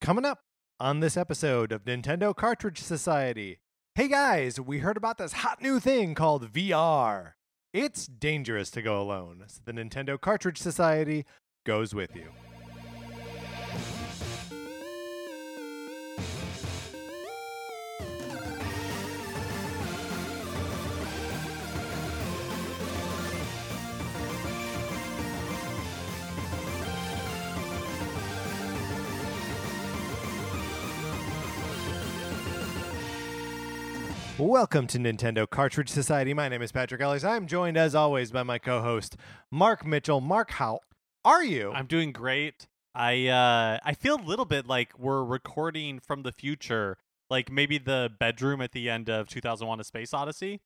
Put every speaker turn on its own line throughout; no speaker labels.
Coming up on this episode of Nintendo Cartridge Society. Hey guys, we heard about this hot new thing called VR. It's dangerous to go alone, so the Nintendo Cartridge Society goes with you. Welcome to Nintendo Cartridge Society. My name is Patrick Ellis. I'm joined as always by my co-host Mark Mitchell. Mark, how are you?
I'm doing great. I uh I feel a little bit like we're recording from the future, like maybe the bedroom at the end of 2001: A Space Odyssey.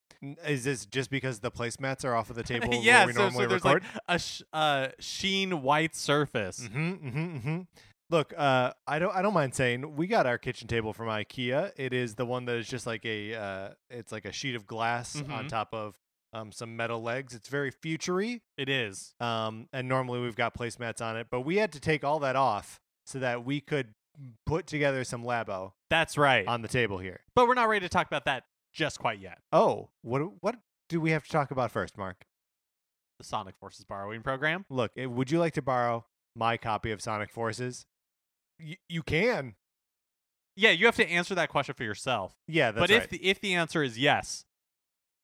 Is this just because the placemats are off of the table
yeah,
where we
so, so
normally
there's
record?
like a sh- uh, sheen white surface.
Mm-hmm, mm-hmm, mm-hmm. Look, uh, I don't, I don't mind saying we got our kitchen table from IKEA. It is the one that is just like a, uh, it's like a sheet of glass on
Mhm.
top of um, some metal legs. It's very futury,
It is.
um, and normally we've got placemats on it, but we had to take all that off so that we could put together some Labo
That's right.
on the table here.
but we're not ready to talk about that just quite yet.
Oh, what, what do we have to talk about first, Mark?
The Sonic Forces borrowing program.
Look, eh, would you like to borrow my copy of Sonic Forces? Y- you can.
Yeah, you have to answer that question for yourself.
Yeah, that's
but
right.
if the, if the answer is yes,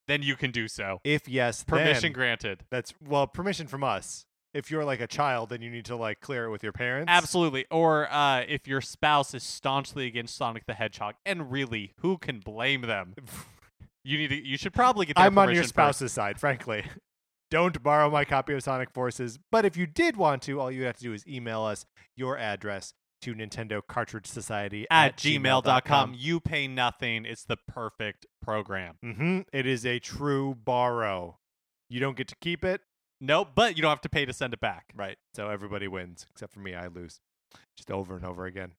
then you can do so.
if yes,
Permission
then
granted.
That's well, permission from us. If you're like a child, then you need to like clear it with your parents.
Absolutely. Or uh, if your spouse is staunchly against Sonic the Hedgehog, and really, who can blame them? You need to. You should probably get. Their
I'm on your
permission first.
spouse's side, frankly. Don't borrow my copy of Sonic Forces. But if you did want to, all you have to do is email us your address to Nintendo Cartridge Society
at gmail.com. You pay nothing. It's the perfect program.
Mm-hmm. It is a true borrow. You don't get to keep it.
Nope, but you don't have to pay to send it back.
Right. So everybody wins, except for me. I lose. Just over and over again.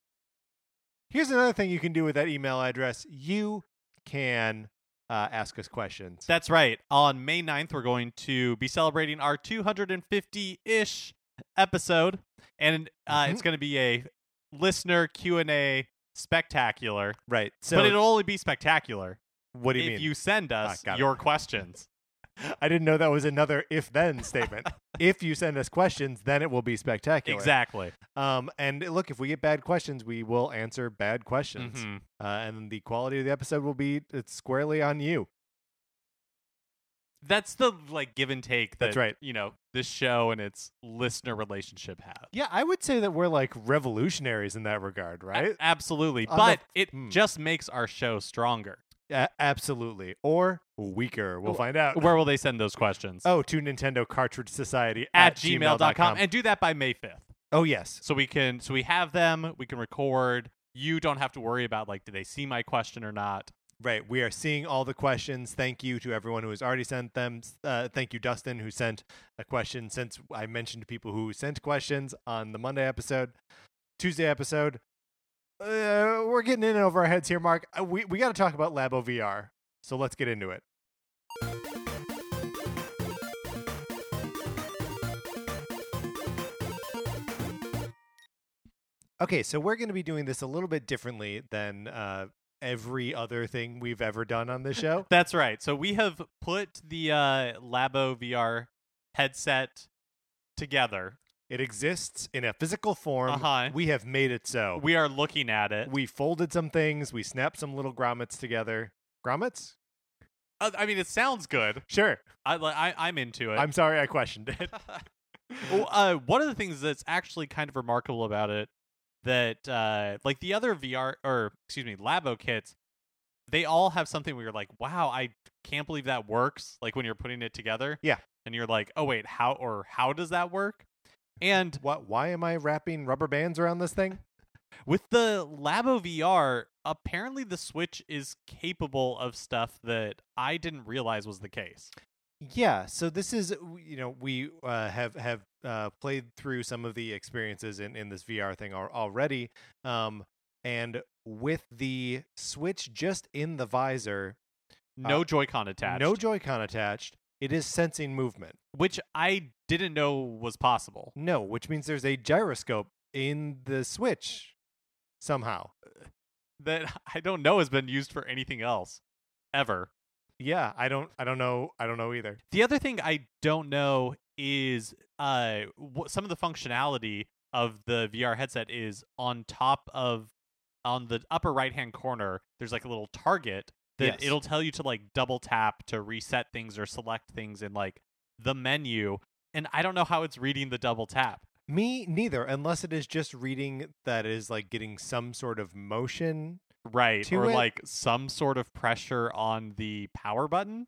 Here's another thing you can do with that email address. You can uh, ask us questions.
That's right. On May 9th, we're going to be celebrating our 250 ish episode, and uh,
Mhm.
it's going to be a listener Q&A spectacular.
right. So
but it'll only be spectacular
what do you mean?
if
mean?
you send us
got it.
your questions.
I didn't know that was another if then statement. if you send us questions, then it will be spectacular.
Exactly.
Um, and look, if we get bad questions, we will answer bad questions.
Mhm.
Uh, and the quality of the episode will be it's squarely on you.
That's the like give and take that
That's right.
you know this show and its listener relationship have.
Yeah, I would say that we're like revolutionaries in that regard,
A-
right?
absolutely.
On the-
But it
Hmm.
just makes our show stronger.
A- absolutely. Or weaker. We'll find out.
Where will they send those questions?
Oh, to Nintendo Cartridge Society
at,
at,
gmail.com. And do that by May 5th.
oh, yes.
So we can so we have them, we can record. You don't have to worry about like do they see my question or not.
Right. We are seeing all the questions. Thank you to everyone who has already sent them. Uh, thank you, Dustin, who sent a question since I mentioned people who sent questions on the Monday episode, Tuesday episode. Uh, we're getting in over our heads here, Mark. Uh, we, we got to talk about Labo VR. So let's get into it. Okay, so we're going to be doing this a little bit differently than uh, every other thing we've ever done on this show.
That's right. So we have put the uh Labo VR headset together.
It exists in a physical form.
Uh-huh.
We have made it so.
We are looking at it.
We folded some things. We snapped some little grommets together. Grommets?
Uh, I mean it sounds good.
Sure.
I, I, I'm into it.
I'm sorry I questioned it.
well, uh, one of the things that's actually kind of remarkable about it that uh, like the other VR or excuse me Labo kits, they all have something where you're like, wow, I can't believe that works. Like when you're putting it together,
Yeah.
and you're like, oh wait, how or how does that work? And
what? Why am I wrapping rubber bands around this thing?
with the Labo VR, apparently the Switch is capable of stuff that I didn't realize was the case.
Yeah, so this is you know we uh, have have uh, played through some of the experiences in, in this VR thing already, um, and with the Switch just in the visor,
No
Uh,
Joy-Con attached.
no Joy-Con attached, it is sensing movement.
which I didn't know was possible.
No, which means there's a gyroscope in the Switch. somehow.
that I don't know has been used for anything else ever.
Yeah, I don't I don't know I don't know either.
The other thing I don't know is uh what some of the functionality of the VR headset is on top of on the upper right hand corner there's like a little target that
Yes.
it'll tell you to like double tap to reset things or select things in like the menu and I don't know how it's reading the double tap.
Me neither, unless it is just reading that is like getting some sort of motion.
Right. Or
it?
like some sort of pressure on the power button.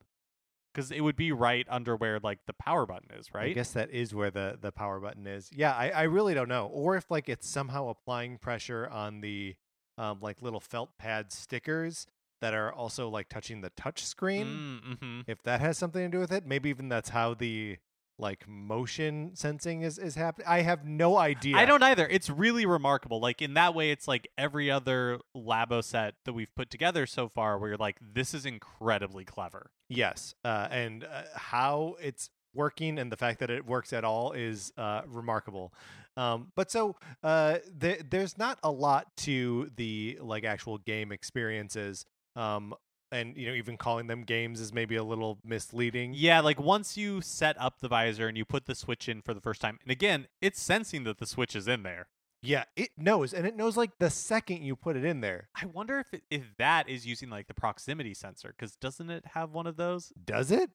Because it would be right under where like the power button is, right I
guess that is where the the power button is. Yeah, I, I really don't know. Or if like it's somehow applying pressure on the um like little felt pad stickers that are also like touching the touch screen.
Mm, mhm.
If that has something to do with it, maybe even that's how the like motion sensing is is happening. I have no idea.
I don't either. It's really remarkable. Like in that way, it's like every other Labo set that we've put together so far, where you're like, this is incredibly clever.
Yes, uh, and uh, how it's working and the fact that it works at all is uh, remarkable. Um, but so uh, th- there's not a lot to the like actual game experiences. Um, and you know, even calling them games is maybe a little misleading.
Yeah, like once you set up the visor and you put the switch in for the first time, and again, it's sensing that the switch is in there.
Yeah, it knows, and it knows like the second you put it in there.
I wonder if it, if that is using like the proximity sensor, because doesn't it have one of those?
Does it?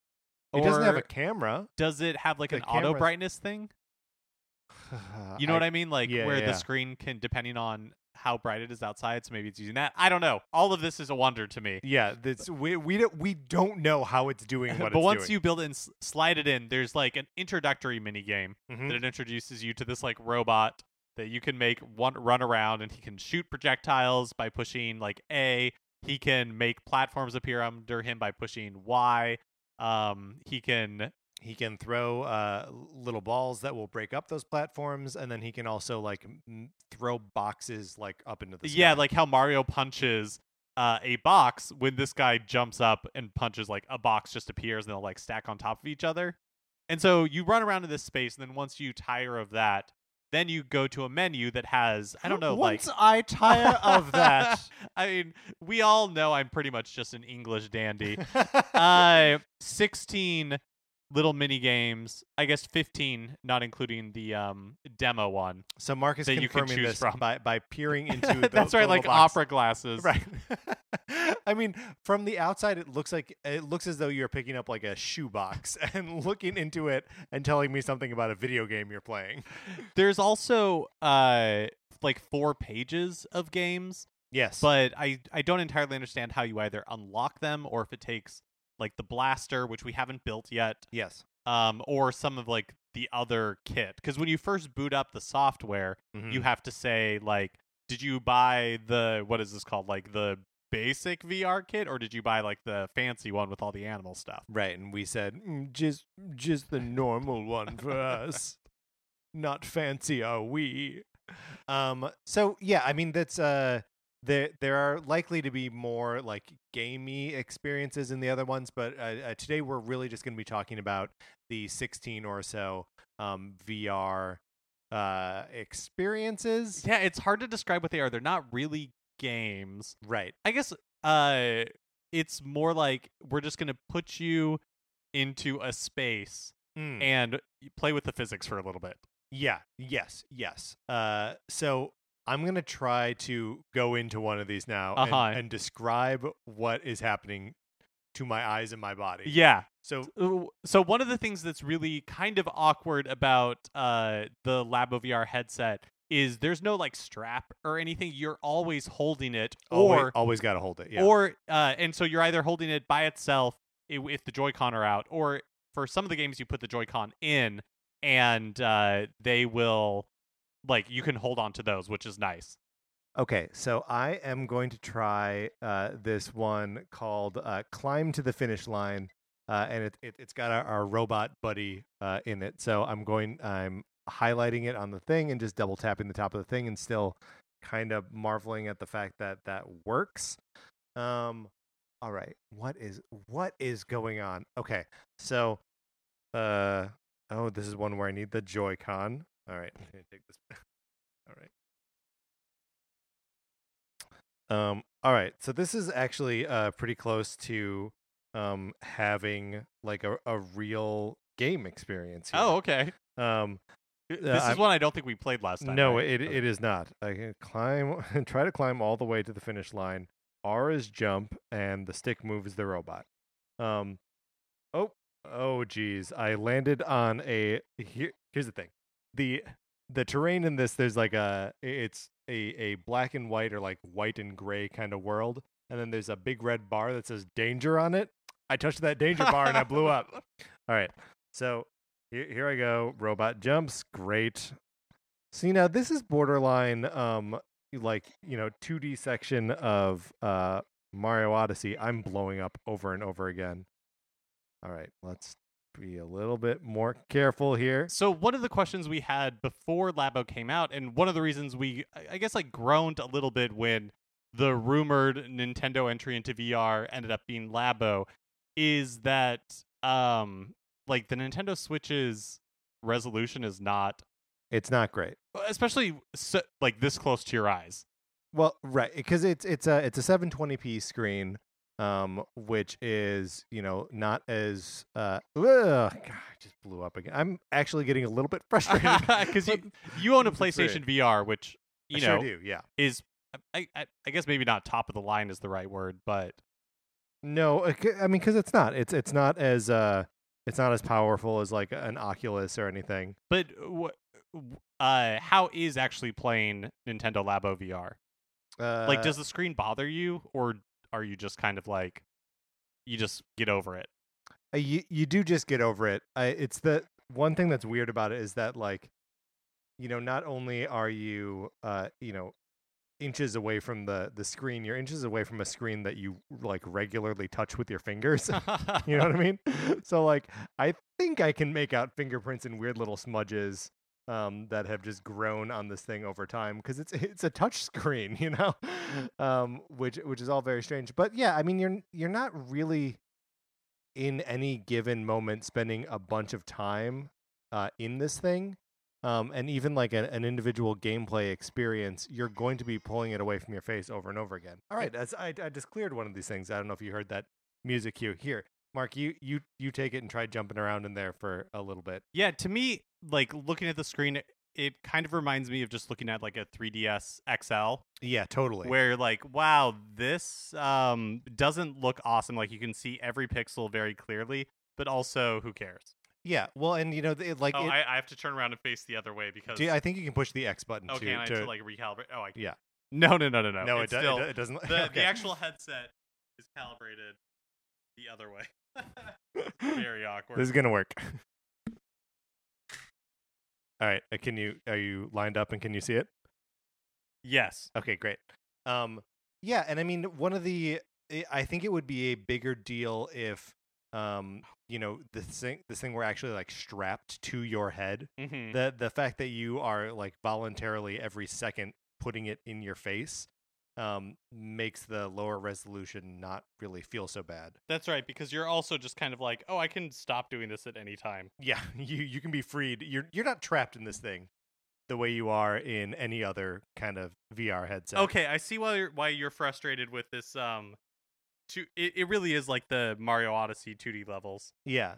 It doesn't have a camera.
Does it have like
The
an auto brightness thing? You know what I mean? Like
yeah,
where
yeah.
the screen can, depending on how bright it is outside, so maybe it's using that. I don't know. All of this is a wonder to me.
Yeah, that's we we don't we don't know how it's doing what
but
it's
once
doing.
you build it and s- slide it in, there's like an introductory mini game
Mhm.
that it introduces you to this like robot that you can make one run around and he can shoot projectiles by pushing like A. He can make platforms appear under him by pushing Y. Um, he can
he can throw uh, little balls that will break up those platforms, and then he can also like m- throw boxes like up into the sky.
yeah, like how Mario punches uh, a box when this guy jumps up and punches like a box just appears and they'll like stack on top of each other. And so you run around in this space, and then once you tire of that, then you go to a menu that has I don't know like
Once I tire of that,
I mean, we all know I'm pretty much just an English dandy. uh, 16 little mini games. I guess 15, not including the um demo one.
so Mark is
you can
confirming
choose
this
from.
by by peering into the,
That's right, like
box.
opera glasses.
Right. I mean, from the outside, it looks like it looks as though you're picking up like a shoebox and looking into it and telling me something about a video game you're playing.
There's also uh like four pages of games,
Yes,
but I I don't entirely understand how you either unlock them or if it takes like the blaster, which we haven't built yet,
yes,
um, or some of like the other kit. Because when you first boot up the software,
Mhm.
you have to say like, did you buy the what is this called? Like the basic VR kit, or did you buy like the fancy one with all the animal stuff?
Right, and we said "Mm, just just the normal one for us. Not fancy are we? Um so yeah, I mean that's uh there there are likely to be more like gamey experiences in the other ones, but uh, uh, today we're really just going to be talking about the 16 or so um VR uh experiences.
Yeah, it's hard to describe what they are. They're not really games.
Right.
I guess uh it's more like we're just going to put you into a space
Mm.
and play with the physics for a little bit.
Yeah. Yes. Yes. Uh, so I'm gonna try to go into one of these now and-
Uh-huh.
and, describe what is happening to my eyes and my body.
Yeah.
So
Uh, So one of the things that's really kind of awkward about uh the Labo VR headset is there's no like strap or anything. You're always holding it or
always gotta hold it. Yeah.
or uh and so you're either holding it by itself if the Joy-Con are out or for some of the games you put the Joy-Con in and uh they will like you can hold on to those, which is nice.
okay. So I am going to try uh, this one called uh, "Climb to the Finish Line," uh, and it, it it's got our, our robot buddy uh, in it. So I'm going. I'm highlighting it on the thing and just double tapping the top of the thing, and still kind of marveling at the fact that that works. Um, all right, what is what is going on? Okay, so, uh, oh, this is one where I need the Joy-Con. All right, I'm gonna take this. All right. Um, all right, so this is actually uh pretty close to um having like a, a real game experience. Here.
Oh, okay.
um,
This
uh,
is one I don't think we played last time.
no,
right?
it it is not. I can climb, and try to climb all the way to the finish line. R is jump, and the stick moves the robot. Um, oh, oh, geez, I landed on a. Here, here's the thing, the the terrain in this, there's like a, it's a a black and white or like white and gray kind of world, and then there's a big red bar that says danger on it. I touched that danger bar and I blew up. All right, so here, here I go. Robot jumps, great. See now this is borderline um like, you know, 2D section of uh Mario Odyssey. I'm blowing up over and over again. All right, let's be a little bit more careful here.
So one of the questions we had before Labo came out, and one of the reasons we, I- guess, like groaned a little bit when the rumored Nintendo entry into VR ended up being Labo, is that um like the Nintendo Switch's resolution is not,
It's not great.
especially so, like this close to your eyes.
Well, right, because it's it's a it's a 720p screen, um, which is you know not as uh, ugh, God, I just blew up again. I'm actually getting a little bit frustrated
Because you you own a PlayStation VR, which you
I sure
know
do, yeah.
is I, I I guess maybe not top of the line is the right word, but
No, I mean because it's not. It's it's not as uh, it's not as powerful as like an Oculus or anything.
but what uh how is actually playing Nintendo Labo VR?
Uh,
like does the screen bother you or are you just kind of like you just get over it?
Uh, you you do just get over it. I, it's the one thing that's weird about it is that like, you know, not only are you uh, you know, inches away from the the screen, you're inches away from a screen that you like regularly touch with your fingers. you know what I mean? So like, I think I can make out fingerprints and weird little smudges. Um, that have just grown on this thing over time because it's it's a touch screen, you know, um, which which is all very strange. But yeah, I mean, you're you're not really in any given moment spending a bunch of time uh, in this thing um, and even like a, an individual gameplay experience you're going to be pulling it away from your face over and over again. All right as I, I just cleared one of these things i don't know if you heard that music cue here mark you you you take it and try jumping around in there for a little bit.
Yeah, to me like looking at the screen it, it kind of reminds me of just looking at like a 3DS XL
yeah totally.
where like wow this um doesn't look awesome. Like you can see every pixel very clearly but also who cares?
Yeah well and you know it, like
oh
it,
I, I have to turn around and face the other way because
do you- i think you can push the x button
okay
to,
and I
to,
have to like recalibrate. Oh I
yeah.
No no no no no.
No, it,
it's
do-
still,
it, it doesn't
the,
okay.
the actual headset is calibrated the other way very awkward
This is gonna work. All right. uh, Can you are you lined up and can you see it?
yes
Okay, great. Um, yeah, and I mean one of the I- I think it would be a bigger deal if um you know this thing this thing were actually like strapped to your head.
mm-hmm.
The the fact that you are like voluntarily every second putting it in your face um makes the lower resolution not really feel so bad.
that's right because you're also just kind of like oh i can stop doing this at any time
Yeah, you you can be freed. You're you're not trapped in this thing the way you are in any other kind of VR headset.
okay i see why you're why you're frustrated with this um two it, it really is like the mario odyssey 2d levels
Yeah.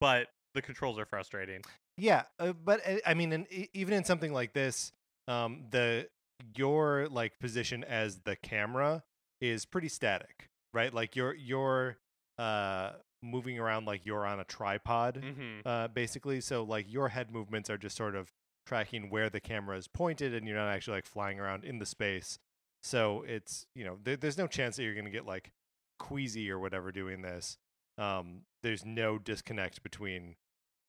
but the controls are frustrating
Yeah, uh, but uh, I mean, in, even in something like this, um, the your like position as the camera is pretty static, right? Like you're you're uh moving around like you're on a tripod,
mm-hmm.
uh, basically. So like your head movements are just sort of tracking where the camera is pointed, and you're not actually like flying around in the space. So it's you know there, there's no chance that you're gonna get like queasy or whatever doing this. Um, there's no disconnect between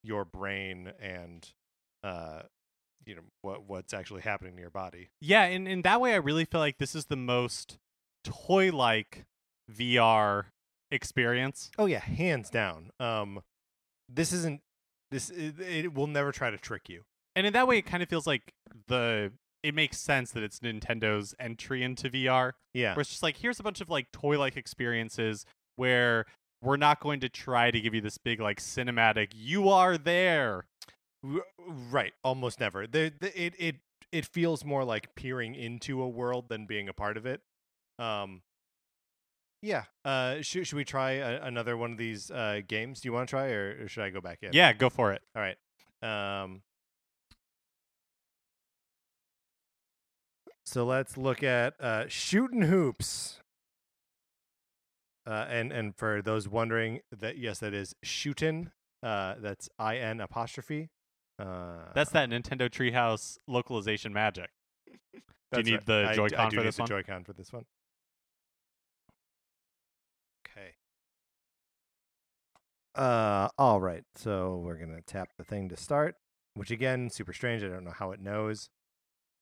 your brain and uh, you know what what's actually happening to your body.
Yeah, and in that way, I really feel like this is the most toy-like VR experience.
Oh yeah, hands down. Um, this isn't this. It, it will never try to trick you.
And in that way, it kind of feels like the it makes sense that it's Nintendo's entry into VR,
Yeah.
where it's just like here's a bunch of like toy-like experiences where we're not going to try to give you this big like cinematic. You are there.
Right. Almost never. There, the, it it it feels more like peering into a world than being a part of it. Um, yeah. Uh, should should we try a, another one of these uh games? Do you want to try, or, or should I go back in?
Yeah, go for it.
All right. Um. So let's look at uh, shooting hoops. Uh, and and for those wondering, that yes, that is shootin. Uh, that's I N apostrophe. Uh,
That's that Nintendo Treehouse localization magic.
Do you
need
right.
the
I-
Joy-Con
I do
for
need
this
the
one?
Joy-Con for this one. Okay. Uh, all right. So we're gonna tap the thing to start, which again, super strange. I don't know how it knows.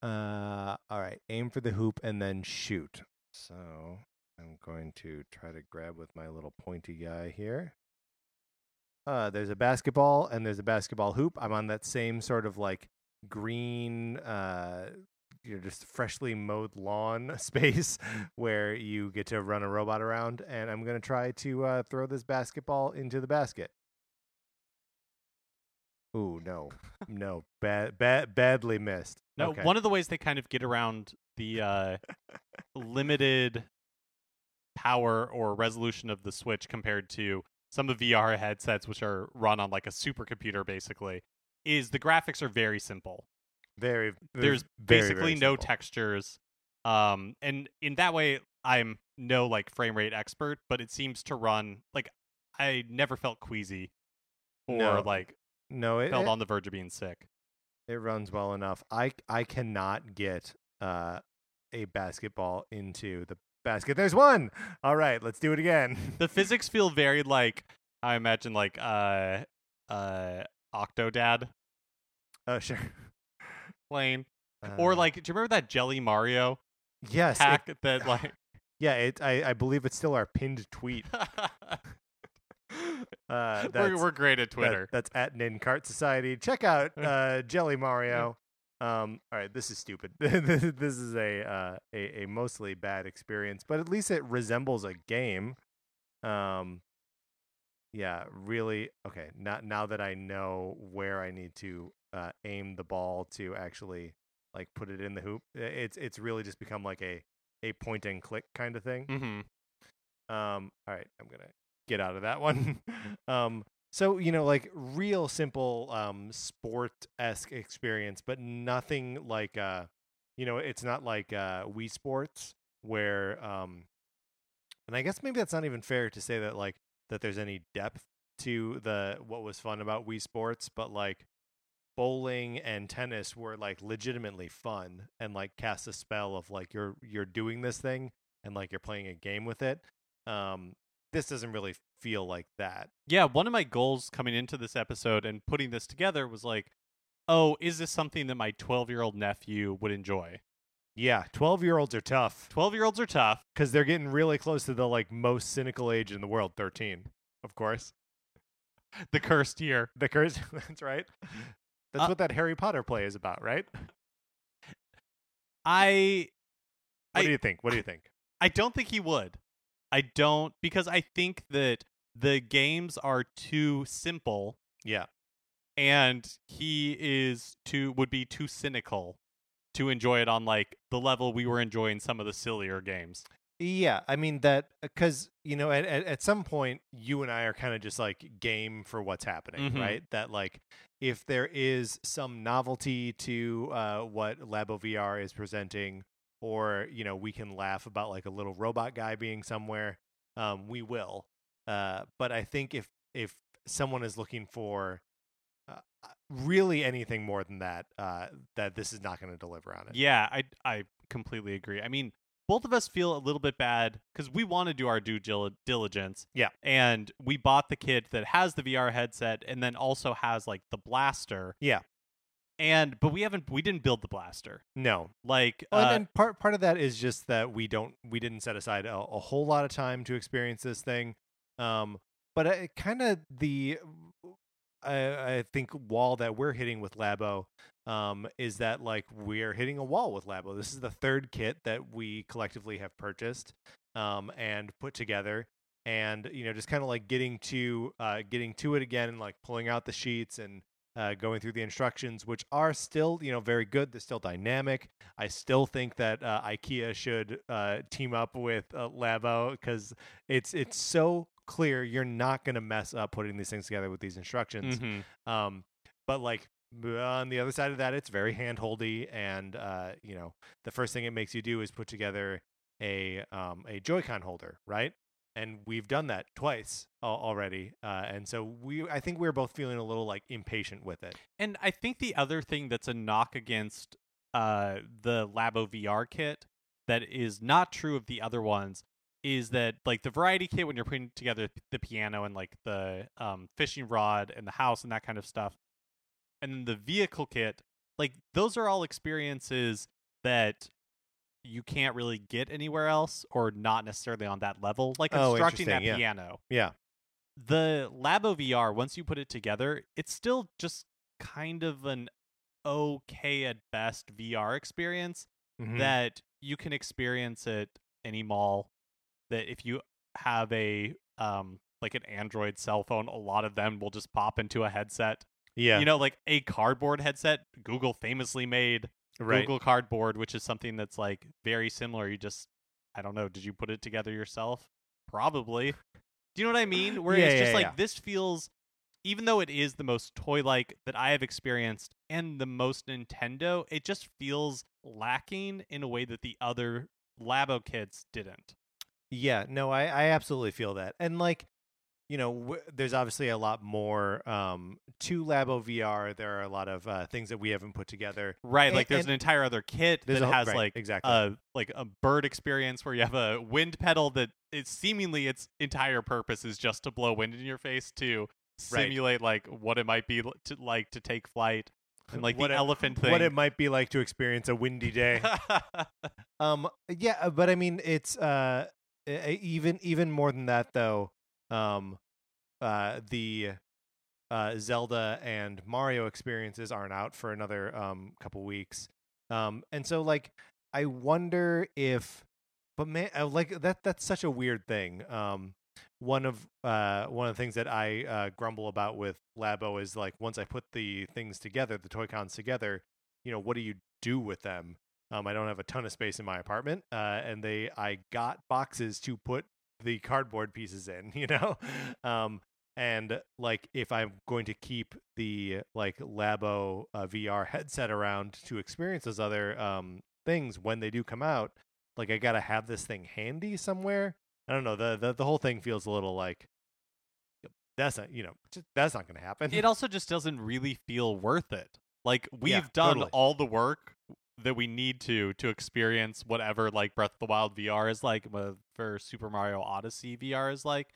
Uh, all right. Aim for the hoop and then shoot. So I'm going to try to grab with my little pointy guy here. Uh, there's a basketball and there's a basketball hoop. I'm on that same sort of like green, uh, you know, just freshly mowed lawn space where you get to run a robot around. And I'm going to try to uh, throw this basketball into the basket. Ooh, no, no, bad, bad, badly missed.
No,
okay.
one of the ways they kind of get around the uh, limited power or resolution of the Switch compared to some of VR headsets, which are run on like a supercomputer, basically, is the graphics are very simple.
very,
There's basically
very
no textures, um, and in that way, I'm no like frame rate expert, but it seems to run like I never felt queasy or
No,
like
No, it,
felt
it,
on the verge of being sick.
it runs well enough. I I cannot get uh, a basketball into the basket. There's one. All right, let's do it again.
the physics feel very like I imagine like uh uh Octodad
oh sure.
or
Uh,
like do you remember that Jelly Mario
yes, it-
hack that like
yeah. It I, I believe it's still our pinned tweet. Uh,
we're, we're great at
That-
Twitter.
that's at Nincart Society. Check out uh, Jelly Mario. Um, all right, this is stupid. this is a, uh, a a mostly bad experience, but at least it resembles a game. Um, yeah, really. Okay, now now that I know where I need to uh, aim the ball to actually like put it in the hoop, it's it's really just become like a a point and click kind of thing.
hmm
Um, all right, I'm gonna get out of that one. um, so you know, like real simple um sport esque experience, but nothing like uh, you know, it's not like uh Wii Sports where um, and I guess maybe that's not even fair to say that like that there's any depth to the what was fun about Wii Sports, but like bowling and tennis were like legitimately fun and like cast a spell of like you're you're doing this thing and like you're playing a game with it. Um, this doesn't really feel like that.
Yeah, one of my goals coming into this episode and putting this together was like, oh, is this something that my 12 year old nephew would enjoy?
Yeah, twelve year olds are tough
12 year olds are tough.
because they're getting really close to the like most cynical age in the world, thirteen. Of course,
The cursed year.
the curse. that's right. That's
Uh,
what that Harry Potter play is about, right?
I
What
I-
do you think? What do you think?
I don't think he would. I don't because I think that the games are too simple
Yeah,
and he is too would be too cynical to enjoy it on like the level we were enjoying some of the sillier games.
Yeah, I mean that because you know at, at at some point you and I are kind of just like game for what's happening,
Mhm.
right? That like if there is some novelty to uh, what Labo VR is presenting, or you know we can laugh about like a little robot guy being somewhere, um, we will. Uh, but I think if if someone is looking for uh, really anything more than that, uh, that this is not going to deliver on it.
Yeah, I I completely agree. I mean, both of us feel a little bit bad because we want to do our due dil- diligence.
Yeah.
and we bought the kit that has the VR headset and then also has like the blaster.
Yeah.
And but we haven't we didn't build the blaster.
No,
Like,
Well,
uh,
and then part part of that is just that we don't we didn't set aside a, a whole lot of time to experience this thing. Um, but I kind of the I, I think wall that we're hitting with Labo um, is that like we're hitting a wall with Labo. This is the third kit that we collectively have purchased um, and put together, and you know just kind of like getting to uh, getting to it again and like pulling out the sheets and uh, going through the instructions, which are still, you know, very good. They're still dynamic. I still think that uh, IKEA should uh, team up with uh, Labo because it's it's so clear you're not going to mess up putting these things together with these instructions.
Mhm.
Um, but like on the other side of that, it's very handholdy, and uh, you know, the first thing it makes you do is put together a um, a Joy-Con holder, right? And we've done that twice already, uh, and so we I think we are both feeling a little like impatient with it.
And I think the other thing that's a knock against uh, the Labo VR kit that is not true of the other ones is that like the variety kit when you're putting together the piano and like the um, fishing rod and the house and that kind of stuff, and the vehicle kit, like those are all experiences that you can't really get anywhere else or not necessarily on that level. Like
Oh,
constructing that
yeah.
piano
Yeah,
the Labo VR, once you put it together, it's still just kind of an okay at best VR experience
Mhm.
that you can experience at any mall. That if you have a um like an Android cell phone, a lot of them will just pop into a headset.
yeah,
You know, like a cardboard headset. Google famously made
right.
Google Cardboard, which is something that's like very similar. You just, I don't know, did you put it together yourself? Probably. Do you know what I mean? Where
Yeah,
it's
yeah,
just like
yeah.
this feels, even though it is the most toy like that I have experienced and the most Nintendo, it just feels lacking in a way that the other Labo kits didn't.
Yeah, no, I, I absolutely feel that. And like, you know, w- there's obviously a lot more um, to Labo VR. There are a lot of uh, things that we haven't put together.
Right,
And-
like there's an entire other kit that
a
has
right,
like
exactly.
a like a bird experience where you have a wind pedal that it's seemingly its entire purpose is just to blow wind in your face to
Right.
simulate like what it might be to like to take flight and like
What
the
it-
elephant thing.
What it might be like to experience a windy day. um, yeah, but I mean, it's uh, even even more than that though. Um, uh, the uh, Zelda and Mario experiences aren't out for another um couple weeks. Um, and so like I wonder if, but man, uh, like that that's such a weird thing. Um, one of uh one of the things that I uh, grumble about with Labo is like once I put the things together, the Toy Cons together, you know, what do you do with them? Um, I don't have a ton of space in my apartment, uh, and they I got boxes to put the cardboard pieces in, you know, um, and like if I'm going to keep the like Labo uh, VR headset around to experience those other um things when they do come out, like I gotta have this thing handy somewhere. I don't know the the, the whole thing feels a little like that's not you know just, that's not gonna happen.
it also just doesn't really feel worth it. Like we've
Yeah,
done
totally.
all the work that we need to to experience whatever like Breath of the Wild VR is like, uh, for Super Mario Odyssey VR is like,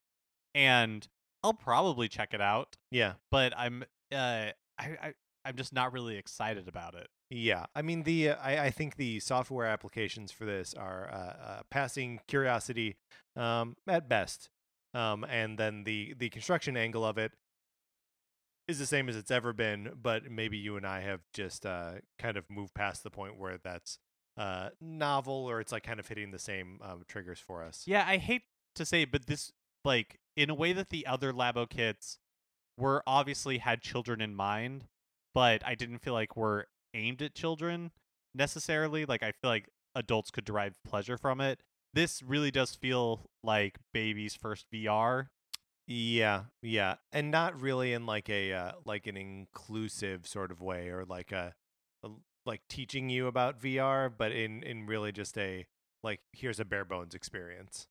and I'll probably check it out.
yeah.
but I'm uh I, I I'm just not really excited about it.
Yeah, I mean the uh, I, I think the software applications for this are uh, uh, passing curiosity um, at best, um, and then the the construction angle of it is the same as it's ever been. But maybe you and I have just uh, kind of moved past the point where that's uh, novel or it's like kind of hitting the same um, triggers for us.
Yeah, I hate to say, but this like in a way that the other Labo kits were obviously had children in mind, but I didn't feel like were aimed at children necessarily. Like I feel like adults could derive pleasure from it. This really does feel like baby's first VR.
Yeah, yeah, and not really in like a uh, like an inclusive sort of way or like a, a like teaching you about VR, but in in really just a like here's a bare bones experience.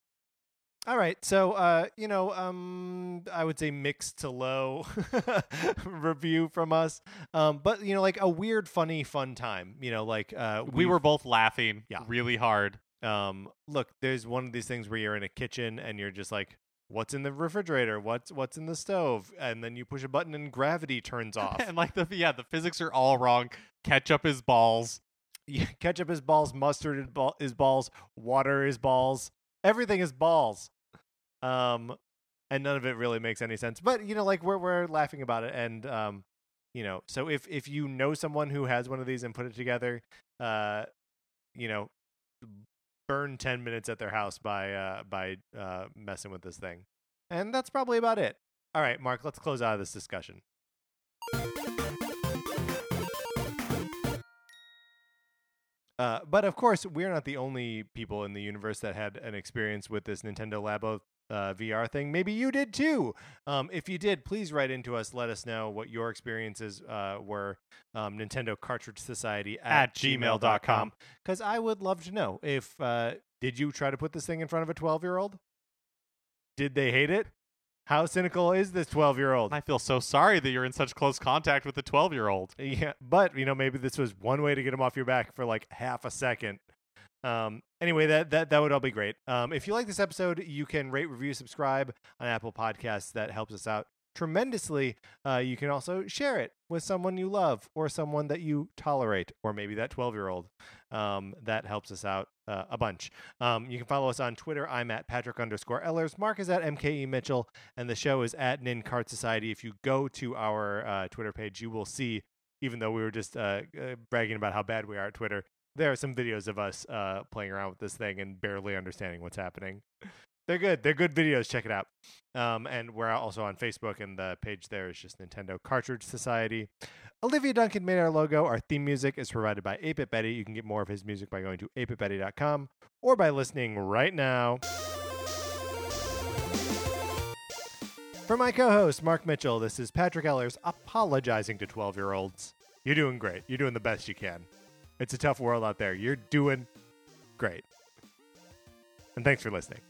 All right, so uh, you know, um, I would say mixed to low review from us, um, but you know, like a weird, funny, fun time. You know, like uh,
We were both laughing
Yeah.
really hard.
um look there's one of these things where you're in a kitchen and you're just like what's in the refrigerator what's what's in the stove and then you push a button and gravity turns off
and like the yeah, the physics are all wrong. Ketchup is balls.
Yeah, ketchup is balls mustard is, is balls water is balls everything is balls um and none of it really makes any sense but you know like we're we're laughing about it and um you know so if if you know someone who has one of these and put it together uh you know burn 10 minutes at their house by uh, by uh, messing with this thing. And that's probably about it. All right, Mark, let's close out of this discussion. Uh, but of course, we're not the only people in the universe that had an experience with this Nintendo Labo uh, VR thing. Maybe you did too. Um, if you did, please write into us. Let us know what your experiences uh, were. Um, Nintendo Cartridge Society at,
At gmail.com.
Because I would love to know if uh, did you try to put this thing in front of a twelve year old? Did they hate it? How cynical is this twelve year old?
I feel so sorry that you're in such close contact with the 12 year old.
Yeah, but you know maybe this was one way to get him off your back for like half a second. Um, anyway, that that that would all be great. Um, if you like this episode, you can rate, review, subscribe on Apple Podcasts. That helps us out tremendously. Uh, you can also share it with someone you love or someone that you tolerate, or maybe that twelve year old. Um, that helps us out uh, a bunch. Um, you can follow us on Twitter. I'm at Patrick underscore Ellis. Mark is at MKE Mitchell, and the show is at Nin Cart Society. If you go to our uh, Twitter page, you will see even though we were just uh, uh, bragging about how bad we are at Twitter, there are some videos of us uh, playing around with this thing and barely understanding what's happening. They're good. They're good videos. Check it out. Um, and we're also on Facebook, and the page there is just Nintendo Cartridge Society. Olivia Duncan made our logo. Our theme music is provided by 8-Bit Betty. You can get more of his music by going to 8bitbetty.com or by listening right now. For my co host, Mark Mitchell, this is Patrick Ellis apologizing to 12 year olds. You're doing great. You're doing the best you can. It's a tough world out there. You're doing great. And thanks for listening.